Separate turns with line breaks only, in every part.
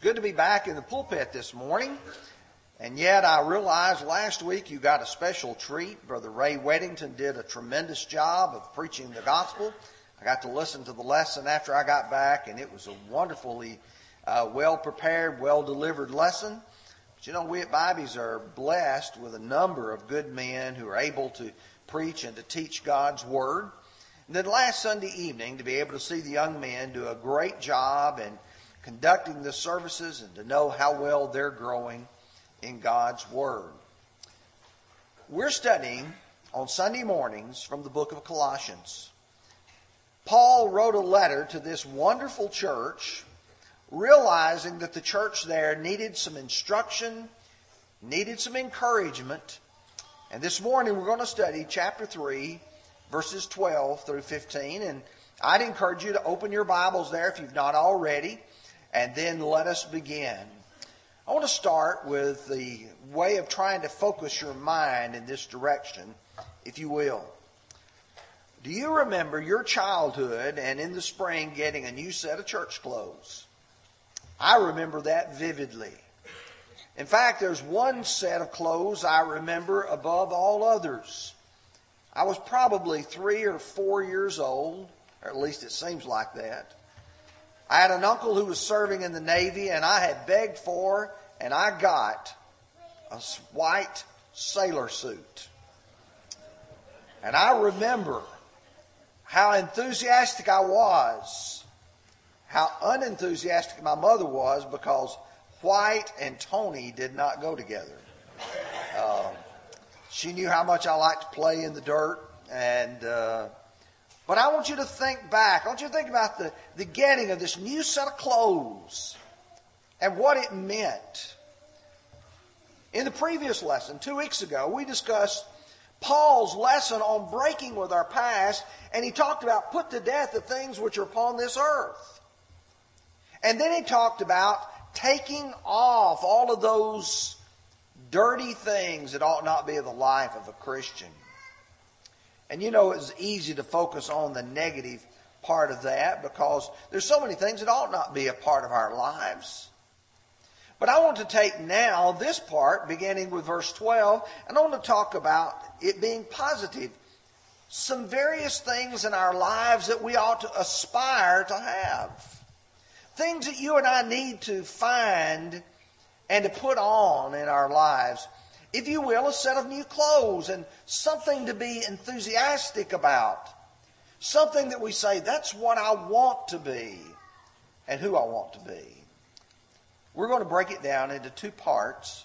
good to be back in the pulpit this morning. And yet I realized last week you got a special treat. Brother Ray Weddington did a tremendous job of preaching the gospel. I got to listen to the lesson after I got back and it was a wonderfully uh, well prepared, well delivered lesson. But you know, we at Bibes are blessed with a number of good men who are able to preach and to teach God's Word. And then last Sunday evening, to be able to see the young men do a great job and conducting the services and to know how well they're growing in God's Word. We're studying on Sunday mornings from the book of Colossians. Paul wrote a letter to this wonderful church, realizing that the church there needed some instruction, needed some encouragement. And this morning we're going to study chapter 3, verses 12 through 15. And I'd encourage you to open your Bibles there if you've not already and then let us begin. I want to start with the way of trying to focus your mind in this direction, if you will. Do you remember your childhood and in the spring getting a new set of church clothes? I remember that vividly. In fact, there's one set of clothes I remember above all others. I was probably three or four years old, or at least it seems like that. I had an uncle who was serving in the Navy, and I had begged for and I got a white sailor suit. And I remember how enthusiastic I was, how unenthusiastic my mother was because white and Tony did not go together. Um, she knew how much I liked to play in the dirt, and uh, but I want you to think back. I want you to think about the, the getting of this new set of clothes and what it meant. In the previous lesson, two weeks ago, we discussed Paul's lesson on breaking with our past, and he talked about put to death the things which are upon this earth. And then he talked about taking off all of those dirty things that ought not be of the life of a Christian. And you know, it's easy to focus on the negative part of that because there's so many things that ought not be a part of our lives. But I want to take now this part, beginning with verse 12, and I want to talk about it being positive. Some various things in our lives that we ought to aspire to have. Things that you and I need to find and to put on in our lives if you will, a set of new clothes and something to be enthusiastic about. Something that we say, that's what I want to be and who I want to be. We're going to break it down into two parts.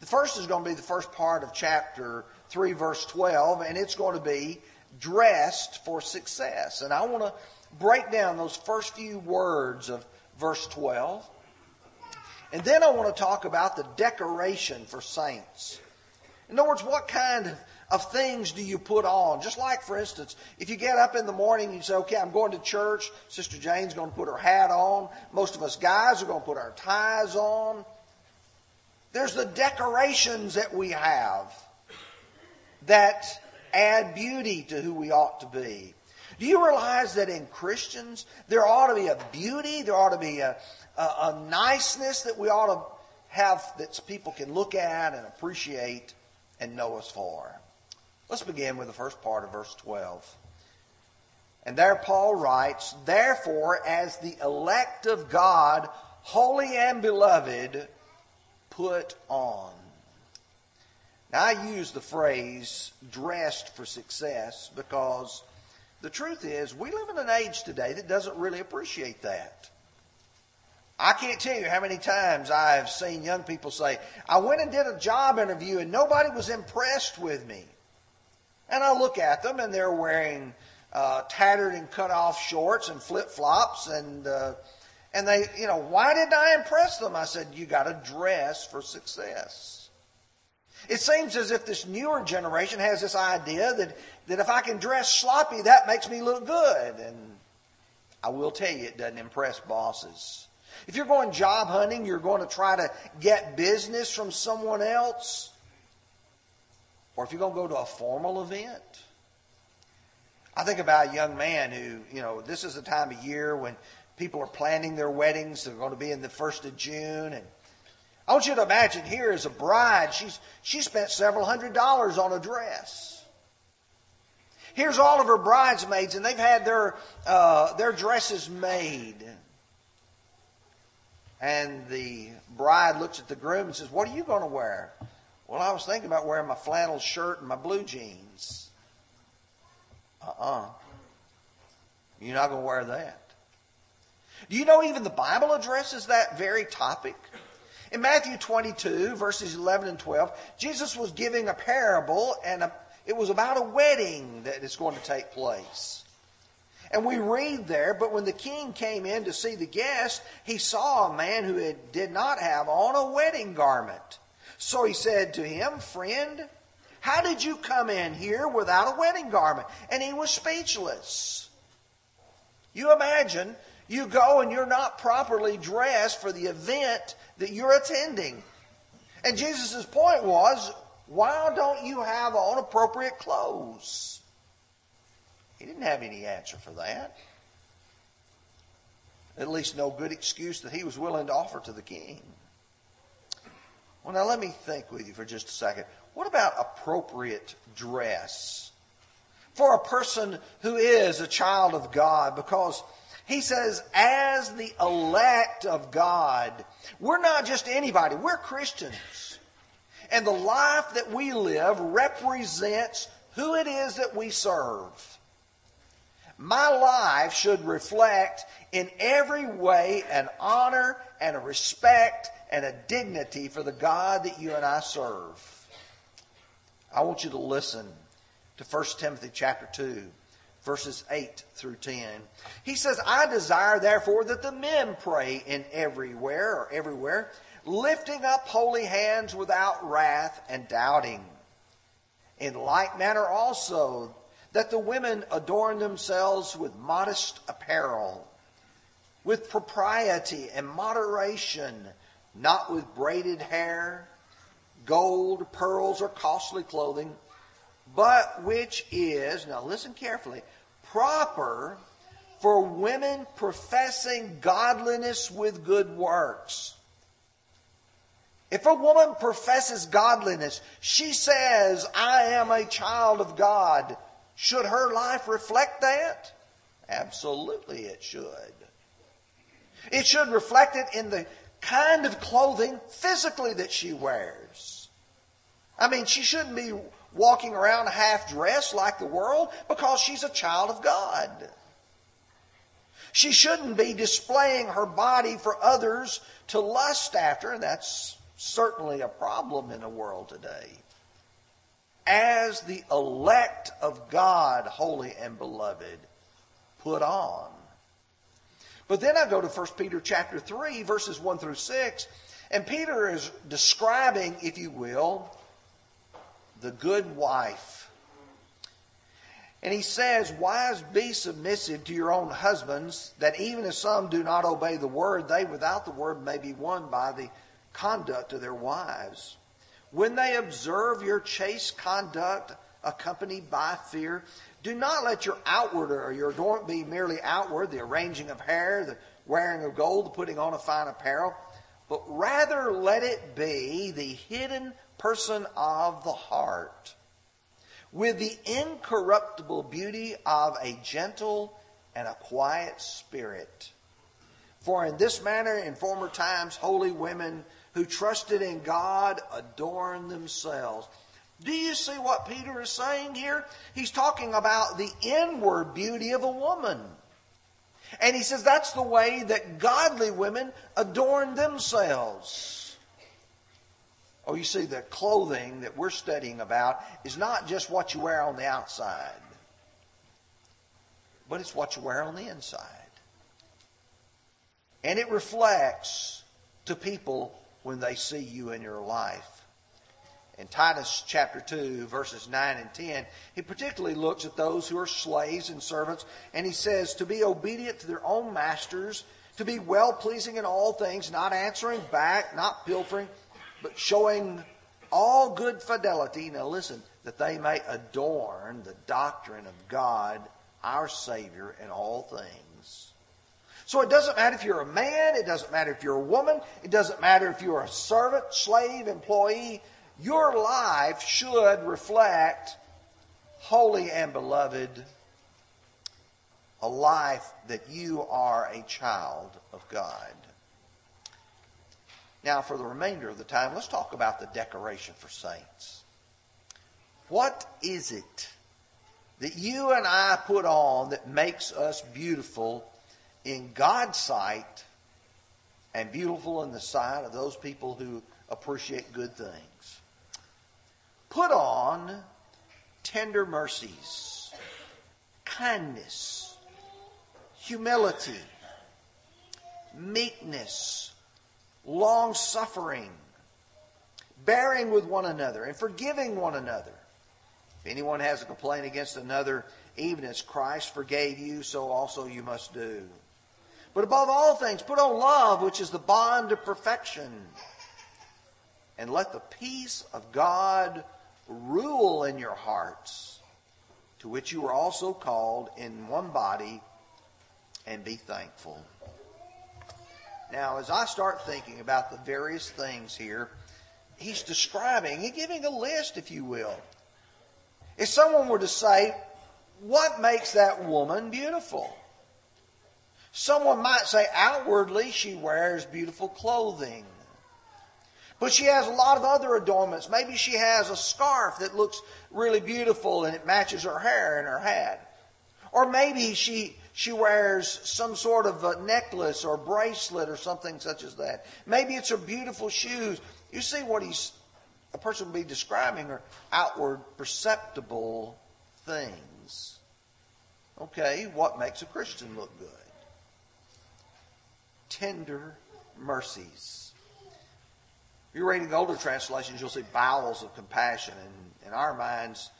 The first is going to be the first part of chapter 3, verse 12, and it's going to be dressed for success. And I want to break down those first few words of verse 12. And then I want to talk about the decoration for saints. In other words, what kind of, of things do you put on? Just like, for instance, if you get up in the morning and you say, okay, I'm going to church, Sister Jane's going to put her hat on. Most of us guys are going to put our ties on. There's the decorations that we have that add beauty to who we ought to be. Do you realize that in Christians, there ought to be a beauty, there ought to be a, a, a niceness that we ought to have that people can look at and appreciate and know us for. Let's begin with the first part of verse 12. And there Paul writes, Therefore, as the elect of God, holy and beloved, put on. Now, I use the phrase dressed for success because the truth is we live in an age today that doesn't really appreciate that. I can't tell you how many times I have seen young people say, I went and did a job interview and nobody was impressed with me. And I look at them and they're wearing uh, tattered and cut off shorts and flip flops and, uh, and they, you know, why didn't I impress them? I said, you got to dress for success. It seems as if this newer generation has this idea that, that if I can dress sloppy, that makes me look good. And I will tell you, it doesn't impress bosses. If you're going job hunting, you're going to try to get business from someone else. Or if you're going to go to a formal event. I think about a young man who, you know, this is the time of year when people are planning their weddings. They're going to be in the first of June. And I want you to imagine here is a bride, she's, she spent several hundred dollars on a dress. Here's all of her bridesmaids, and they've had their, uh, their dresses made. And the bride looks at the groom and says, What are you going to wear? Well, I was thinking about wearing my flannel shirt and my blue jeans. Uh uh-uh. uh. you are not going to wear that. Do you know even the Bible addresses that very topic? In Matthew 22, verses 11 and 12, Jesus was giving a parable, and a, it was about a wedding that is going to take place. And we read there, but when the king came in to see the guest, he saw a man who had, did not have on a wedding garment. So he said to him, Friend, how did you come in here without a wedding garment? And he was speechless. You imagine you go and you're not properly dressed for the event that you're attending. And Jesus' point was, why don't you have on appropriate clothes? He didn't have any answer for that. At least no good excuse that he was willing to offer to the king. Well, now let me think with you for just a second. What about appropriate dress for a person who is a child of God? Because he says, as the elect of God, we're not just anybody, we're Christians. And the life that we live represents who it is that we serve. My life should reflect in every way an honor and a respect and a dignity for the God that you and I serve. I want you to listen to 1 Timothy chapter 2 verses 8 through 10. He says, I desire therefore that the men pray in everywhere or everywhere, lifting up holy hands without wrath and doubting. In like manner also, that the women adorn themselves with modest apparel, with propriety and moderation, not with braided hair, gold, pearls, or costly clothing, but which is, now listen carefully, proper for women professing godliness with good works. If a woman professes godliness, she says, I am a child of God. Should her life reflect that? Absolutely, it should. It should reflect it in the kind of clothing physically that she wears. I mean, she shouldn't be walking around half dressed like the world because she's a child of God. She shouldn't be displaying her body for others to lust after, and that's certainly a problem in the world today. As the elect of God, holy and beloved, put on. But then I go to 1 Peter chapter 3, verses 1 through 6, and Peter is describing, if you will, the good wife. And he says, Wives, be submissive to your own husbands, that even if some do not obey the word, they without the word may be won by the conduct of their wives. When they observe your chaste conduct accompanied by fear, do not let your outward or your adornment be merely outward, the arranging of hair, the wearing of gold, the putting on of fine apparel, but rather let it be the hidden person of the heart, with the incorruptible beauty of a gentle and a quiet spirit. For in this manner, in former times, holy women who trusted in God adorned themselves. Do you see what Peter is saying here? He's talking about the inward beauty of a woman. And he says that's the way that godly women adorn themselves. Oh, you see, the clothing that we're studying about is not just what you wear on the outside, but it's what you wear on the inside. And it reflects to people when they see you in your life. In Titus chapter 2, verses 9 and 10, he particularly looks at those who are slaves and servants, and he says, To be obedient to their own masters, to be well pleasing in all things, not answering back, not pilfering but showing all good fidelity. Now listen, that they may adorn the doctrine of God, our Savior, in all things. So it doesn't matter if you're a man, it doesn't matter if you're a woman, it doesn't matter if you're a servant, slave, employee. Your life should reflect holy and beloved, a life that you are a child of God. Now, for the remainder of the time, let's talk about the decoration for saints. What is it that you and I put on that makes us beautiful in God's sight and beautiful in the sight of those people who appreciate good things? Put on tender mercies, kindness, humility, meekness, long suffering, bearing with one another, and forgiving one another. If anyone has a complaint against another, even as Christ forgave you, so also you must do. But above all things, put on love, which is the bond of perfection. And let the peace of God rule in your hearts, to which you were also called in one body, and be thankful. Now, as I start thinking about the various things here, he's describing, he's giving a list, if you will. If someone were to say, what makes that woman beautiful? Someone might say, outwardly, she wears beautiful clothing. But she has a lot of other adornments. Maybe she has a scarf that looks really beautiful and it matches her hair and her hat. Or maybe she, she wears some sort of a necklace or bracelet or something such as that. Maybe it's her beautiful shoes. You see what he's, a person would be describing are outward perceptible things. Okay, what makes a Christian look good? Tender mercies. If you're reading older translations, you'll see bowels of compassion. And in our minds,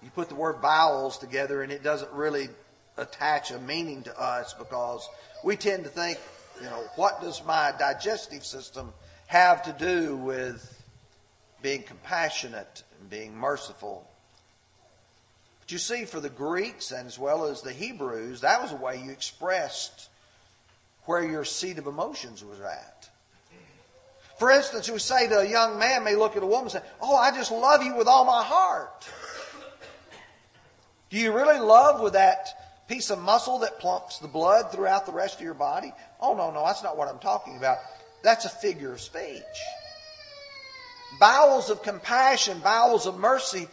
you put the word bowels together and it doesn't really attach a meaning to us because we tend to think, you know, what does my digestive system have to do with being compassionate and being merciful? But you see, for the Greeks and as well as the Hebrews, that was a way you expressed where your seat of emotions was at. For instance, we say to a young man may look at a woman and say, Oh, I just love you with all my heart. Do you really love with that piece of muscle that plumps the blood throughout the rest of your body? Oh, no, no, that's not what I'm talking about. That's a figure of speech. Bowels of compassion, bowels of mercy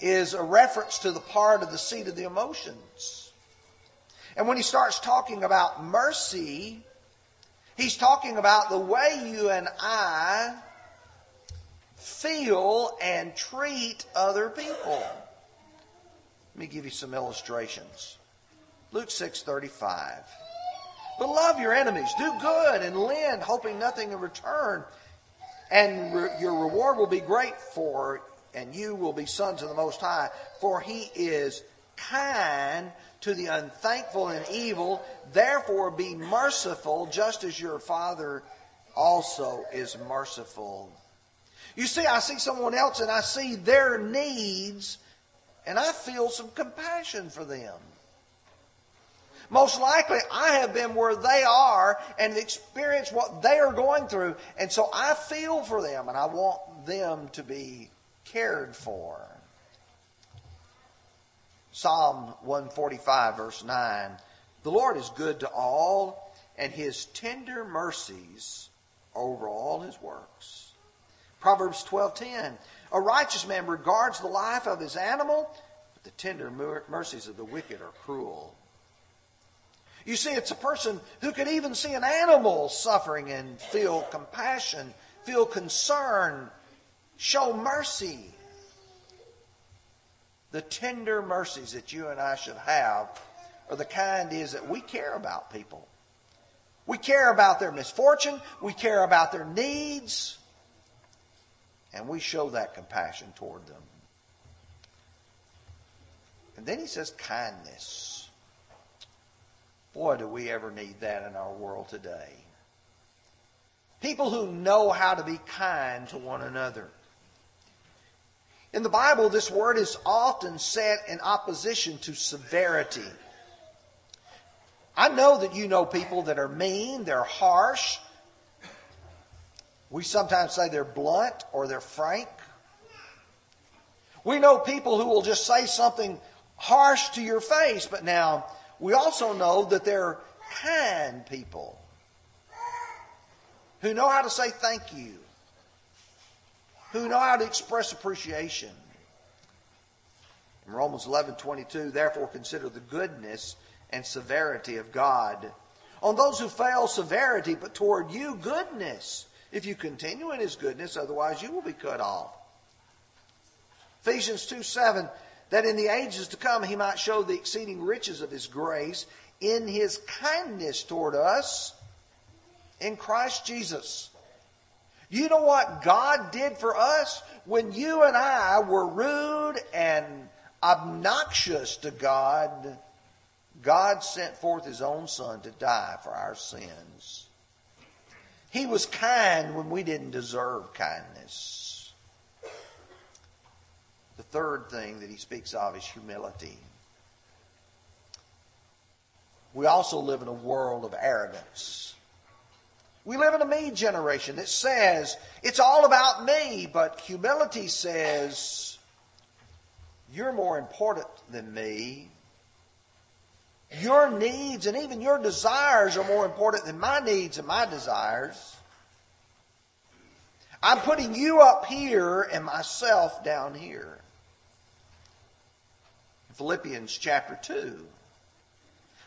is a reference to the part of the seat of the emotions. And when he starts talking about mercy, He's talking about the way you and I feel and treat other people. Let me give you some illustrations. Luke 6:35. But love your enemies, do good and lend, hoping nothing in return, and re- your reward will be great for and you will be sons of the most high, for he is kind to the unthankful and evil. Therefore, be merciful, just as your Father also is merciful. You see, I see someone else and I see their needs, and I feel some compassion for them. Most likely, I have been where they are and experienced what they are going through, and so I feel for them and I want them to be cared for. Psalm 145, verse 9. The Lord is good to all, and his tender mercies over all his works. Proverbs 12:10. A righteous man regards the life of his animal, but the tender mercies of the wicked are cruel. You see, it's a person who could even see an animal suffering and feel compassion, feel concern, show mercy the tender mercies that you and I should have are the kind is that we care about people. We care about their misfortune. We care about their needs. And we show that compassion toward them. And then he says kindness. Boy, do we ever need that in our world today. People who know how to be kind to one another. In the Bible, this word is often set in opposition to severity. I know that you know people that are mean, they're harsh. We sometimes say they're blunt or they're frank. We know people who will just say something harsh to your face, but now we also know that they're kind people who know how to say thank you, who know how to express appreciation. In Romans 11 22, therefore consider the goodness and severity of God. On those who fail, severity, but toward you, goodness. If you continue in his goodness, otherwise you will be cut off. Ephesians 2 7, that in the ages to come he might show the exceeding riches of his grace in his kindness toward us in Christ Jesus. You know what God did for us? When you and I were rude and obnoxious to God, God sent forth his own son to die for our sins. He was kind when we didn't deserve kindness. The third thing that he speaks of is humility. We also live in a world of arrogance. We live in a me generation that says it's all about me, but humility says you're more important than me. Your needs and even your desires are more important than my needs and my desires. I'm putting you up here and myself down here. Philippians chapter 2.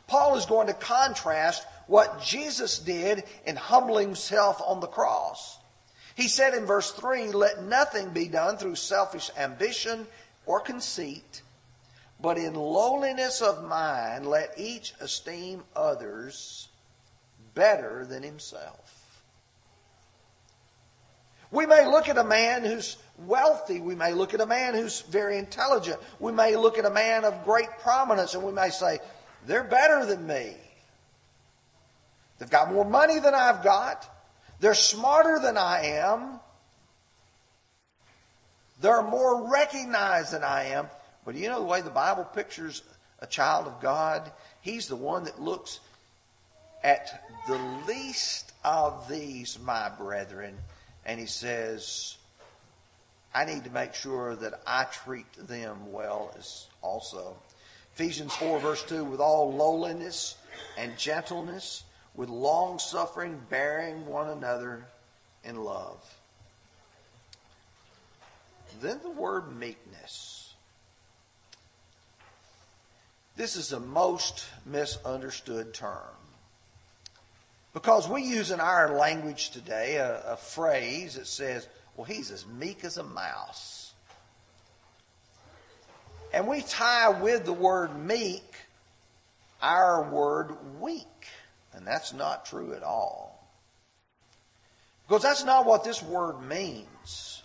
Paul is going to contrast what Jesus did in humbling himself on the cross. He said in verse 3 Let nothing be done through selfish ambition or conceit, but in lowliness of mind let each esteem others better than himself. We may look at a man who's wealthy. We may look at a man who's very intelligent. We may look at a man of great prominence and we may say, they're better than me. They've got more money than I've got. They're smarter than I am. They're more recognized than I am. But you know the way the Bible pictures a child of God? He's the one that looks at the least of these, my brethren, and he says, I need to make sure that I treat them well as also. Ephesians 4, verse 2 with all lowliness and gentleness, with long suffering, bearing one another in love. Then the word meekness. This is a most misunderstood term. Because we use in our language today a, a phrase that says, well, he's as meek as a mouse. And we tie with the word meek our word weak. And that's not true at all. Because that's not what this word means.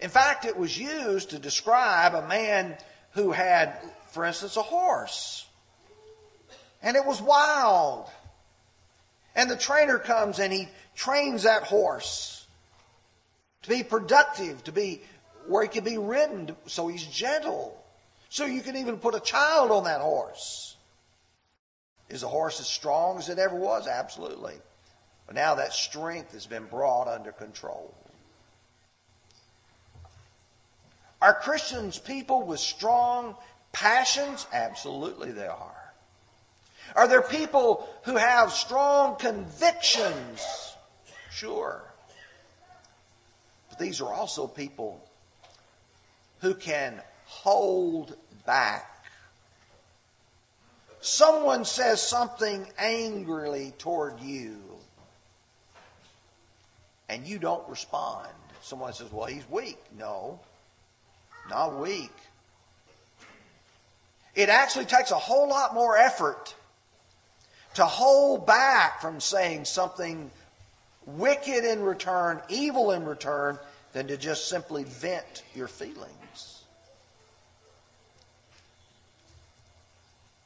In fact, it was used to describe a man who had, for instance, a horse. And it was wild. And the trainer comes and he trains that horse to be productive, to be where he can be ridden so he's gentle. So you can even put a child on that horse. Is the horse as strong as it ever was? Absolutely. But now that strength has been brought under control. Are Christians people with strong passions? Absolutely they are. Are there people who have strong convictions? Sure. But these are also people who can hold back. Someone says something angrily toward you, and you don't respond. Someone says, Well, he's weak. No, not weak. It actually takes a whole lot more effort to hold back from saying something wicked in return, evil in return, than to just simply vent your feelings.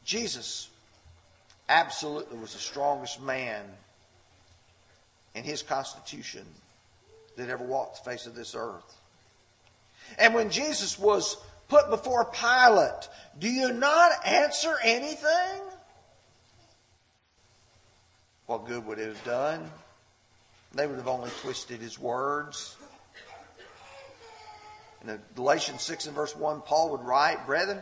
Jesus absolutely was the strongest man in his constitution that ever walked the face of this earth. And when Jesus was put before Pilate, do you not answer anything? what good would it have done? They would have only twisted his words. In Galatians 6 and verse 1, Paul would write, Brethren,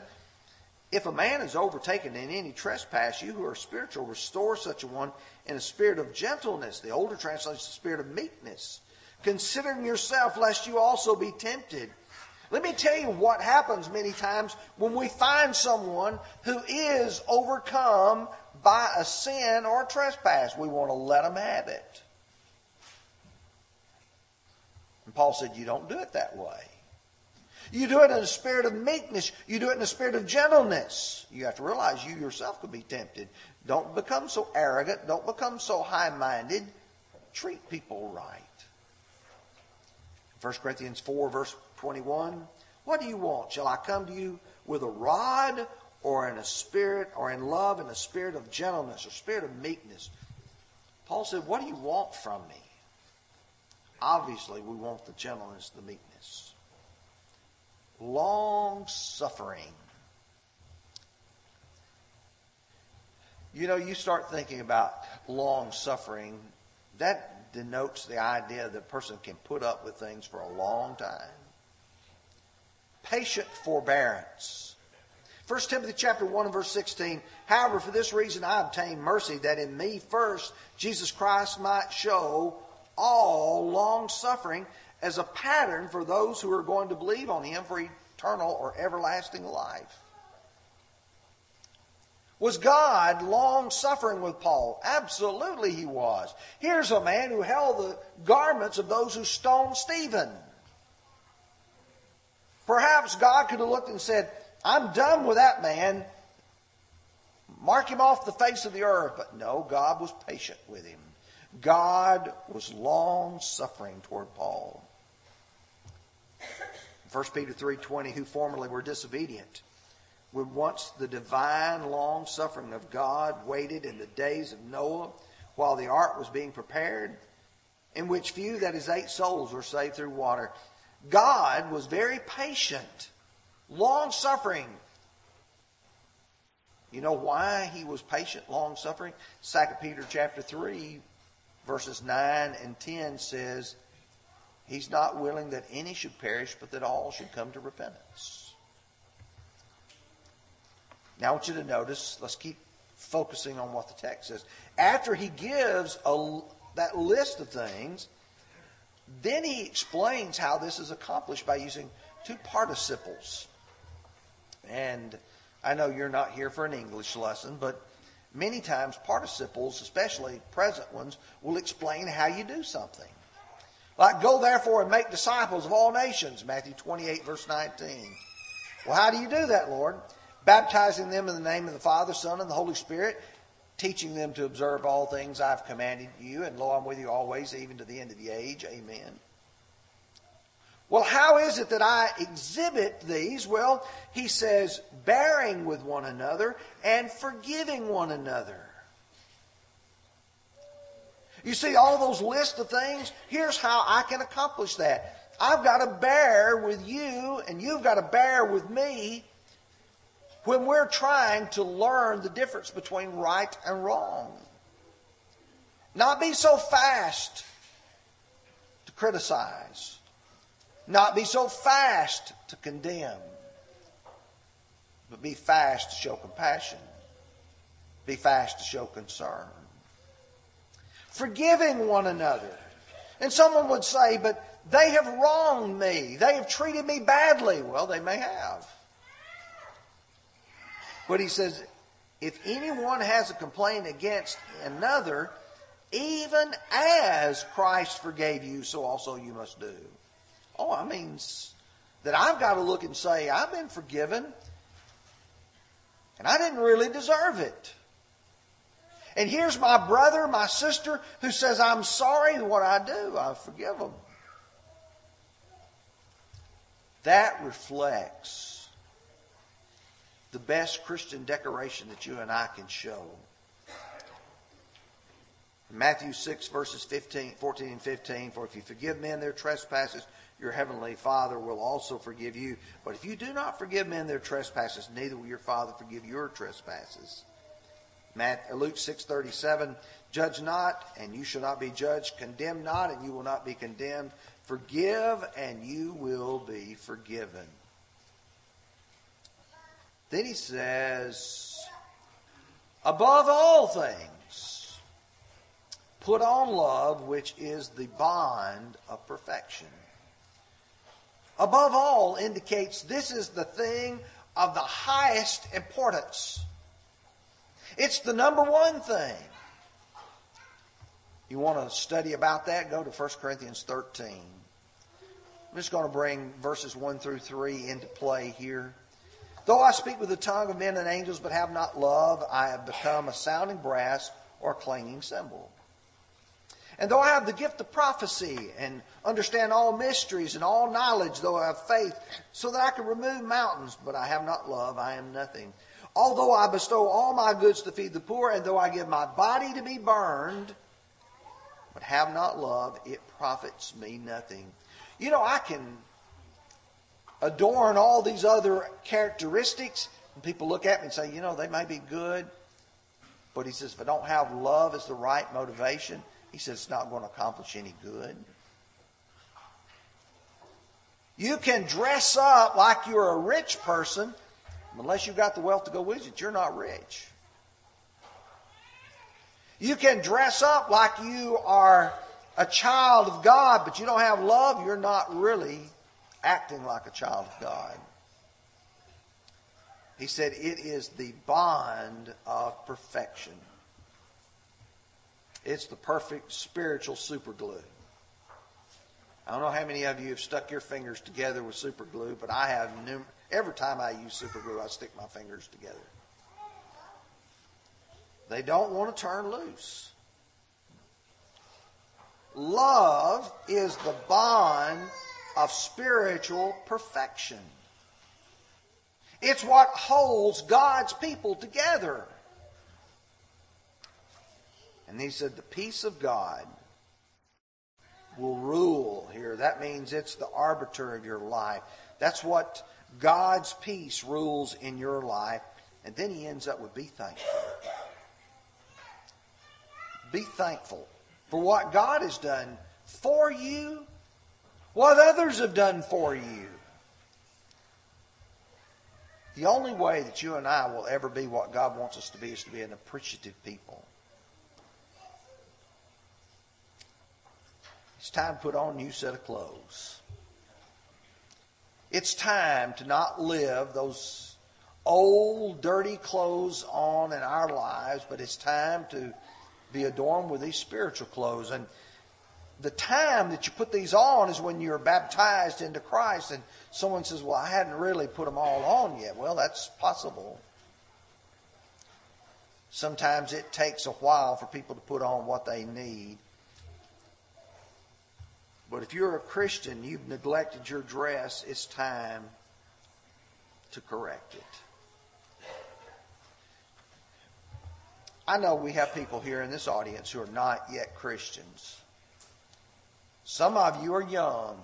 if a man is overtaken in any trespass, you who are spiritual, restore such a one in a spirit of gentleness. The older translation, the spirit of meekness. Considering yourself, lest you also be tempted. Let me tell you what happens many times when we find someone who is overcome by a sin or a trespass. We want to let them have it. And Paul said, You don't do it that way. You do it in a spirit of meekness. You do it in a spirit of gentleness. You have to realize you yourself could be tempted. Don't become so arrogant. Don't become so high minded. Treat people right. 1 Corinthians 4, verse 21. What do you want? Shall I come to you with a rod or in a spirit or in love in a spirit of gentleness or spirit of meekness? Paul said, What do you want from me? Obviously, we want the gentleness, the meekness long suffering. You know, you start thinking about long suffering, that denotes the idea that a person can put up with things for a long time. Patient forbearance. 1 Timothy chapter 1 and verse 16. However, for this reason I obtained mercy, that in me first Jesus Christ might show all long suffering as a pattern for those who are going to believe on him for eternal or everlasting life. Was God long suffering with Paul? Absolutely he was. Here's a man who held the garments of those who stoned Stephen. Perhaps God could have looked and said, I'm done with that man. Mark him off the face of the earth. But no, God was patient with him. God was long suffering toward Paul. 1 Peter 3:20 who formerly were disobedient when once the divine long suffering of God waited in the days of Noah while the ark was being prepared in which few that is eight souls were saved through water God was very patient long suffering you know why he was patient long suffering 2 Peter chapter 3 verses 9 and 10 says He's not willing that any should perish, but that all should come to repentance. Now I want you to notice, let's keep focusing on what the text says. After he gives a, that list of things, then he explains how this is accomplished by using two participles. And I know you're not here for an English lesson, but many times participles, especially present ones, will explain how you do something. Like, go therefore and make disciples of all nations, Matthew 28, verse 19. Well, how do you do that, Lord? Baptizing them in the name of the Father, Son, and the Holy Spirit, teaching them to observe all things I've commanded you, and lo, I'm with you always, even to the end of the age. Amen. Well, how is it that I exhibit these? Well, he says, bearing with one another and forgiving one another. You see all those lists of things? Here's how I can accomplish that. I've got to bear with you, and you've got to bear with me when we're trying to learn the difference between right and wrong. Not be so fast to criticize, not be so fast to condemn, but be fast to show compassion, be fast to show concern forgiving one another. And someone would say, but they have wronged me. They have treated me badly. Well, they may have. But he says, if anyone has a complaint against another, even as Christ forgave you, so also you must do. Oh, I mean that I've got to look and say, I've been forgiven, and I didn't really deserve it. And here's my brother, my sister, who says, I'm sorry what I do. I forgive them. That reflects the best Christian decoration that you and I can show. Matthew 6, verses 15, 14 and 15, For if you forgive men their trespasses, your heavenly Father will also forgive you. But if you do not forgive men their trespasses, neither will your Father forgive your trespasses. Uh, Luke 6:37, "Judge not, and you shall not be judged; condemn not, and you will not be condemned; forgive, and you will be forgiven." Then he says, "Above all things, put on love, which is the bond of perfection." Above all indicates this is the thing of the highest importance. It's the number one thing. You want to study about that? Go to 1 Corinthians 13. I'm just going to bring verses 1 through 3 into play here. Though I speak with the tongue of men and angels but have not love, I have become a sounding brass or a clanging cymbal. And though I have the gift of prophecy and understand all mysteries and all knowledge, though I have faith, so that I can remove mountains, but I have not love, I am nothing. Although I bestow all my goods to feed the poor, and though I give my body to be burned, but have not love, it profits me nothing. You know, I can adorn all these other characteristics, and people look at me and say, you know, they may be good, but he says, if I don't have love as the right motivation, he says it's not going to accomplish any good. You can dress up like you're a rich person, unless you've got the wealth to go with it, you're not rich. You can dress up like you are a child of God, but you don't have love, you're not really acting like a child of God. He said it is the bond of perfection. It's the perfect spiritual superglue. I don't know how many of you have stuck your fingers together with superglue, but I have. Every time I use superglue, I stick my fingers together. They don't want to turn loose. Love is the bond of spiritual perfection. It's what holds God's people together. And he said, The peace of God will rule here. That means it's the arbiter of your life. That's what God's peace rules in your life. And then he ends up with be thankful. Be thankful for what God has done for you, what others have done for you. The only way that you and I will ever be what God wants us to be is to be an appreciative people. It's time to put on a new set of clothes. It's time to not live those old, dirty clothes on in our lives, but it's time to be adorned with these spiritual clothes. And the time that you put these on is when you're baptized into Christ. And someone says, Well, I hadn't really put them all on yet. Well, that's possible. Sometimes it takes a while for people to put on what they need. But if you're a Christian, you've neglected your dress, it's time to correct it. I know we have people here in this audience who are not yet Christians. Some of you are young.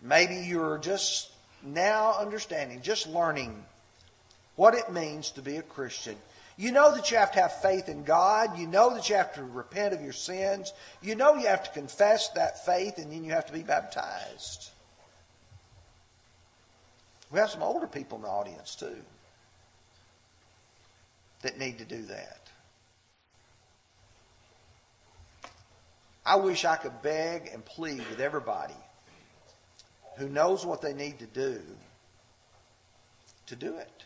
Maybe you're just now understanding, just learning what it means to be a Christian. You know that you have to have faith in God. You know that you have to repent of your sins. You know you have to confess that faith and then you have to be baptized. We have some older people in the audience too that need to do that. I wish I could beg and plead with everybody who knows what they need to do to do it.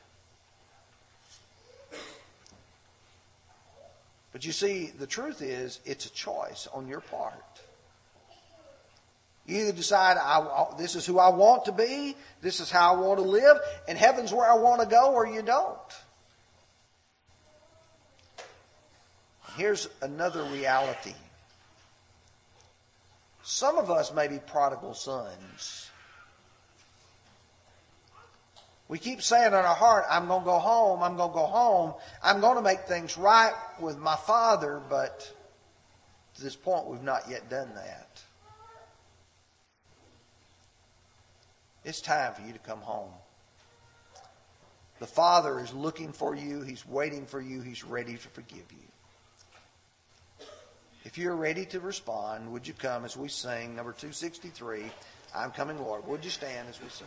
But you see, the truth is, it's a choice on your part. You either decide, I, this is who I want to be, this is how I want to live, and heaven's where I want to go, or you don't. Here's another reality. Some of us may be prodigal sons. We keep saying in our heart, I'm going to go home, I'm going to go home, I'm going to make things right with my father, but to this point we've not yet done that. It's time for you to come home. The Father is looking for you. He's waiting for you. He's ready to forgive you. If you're ready to respond, would you come as we sing number 263, I'm Coming Lord? Would you stand as we sing?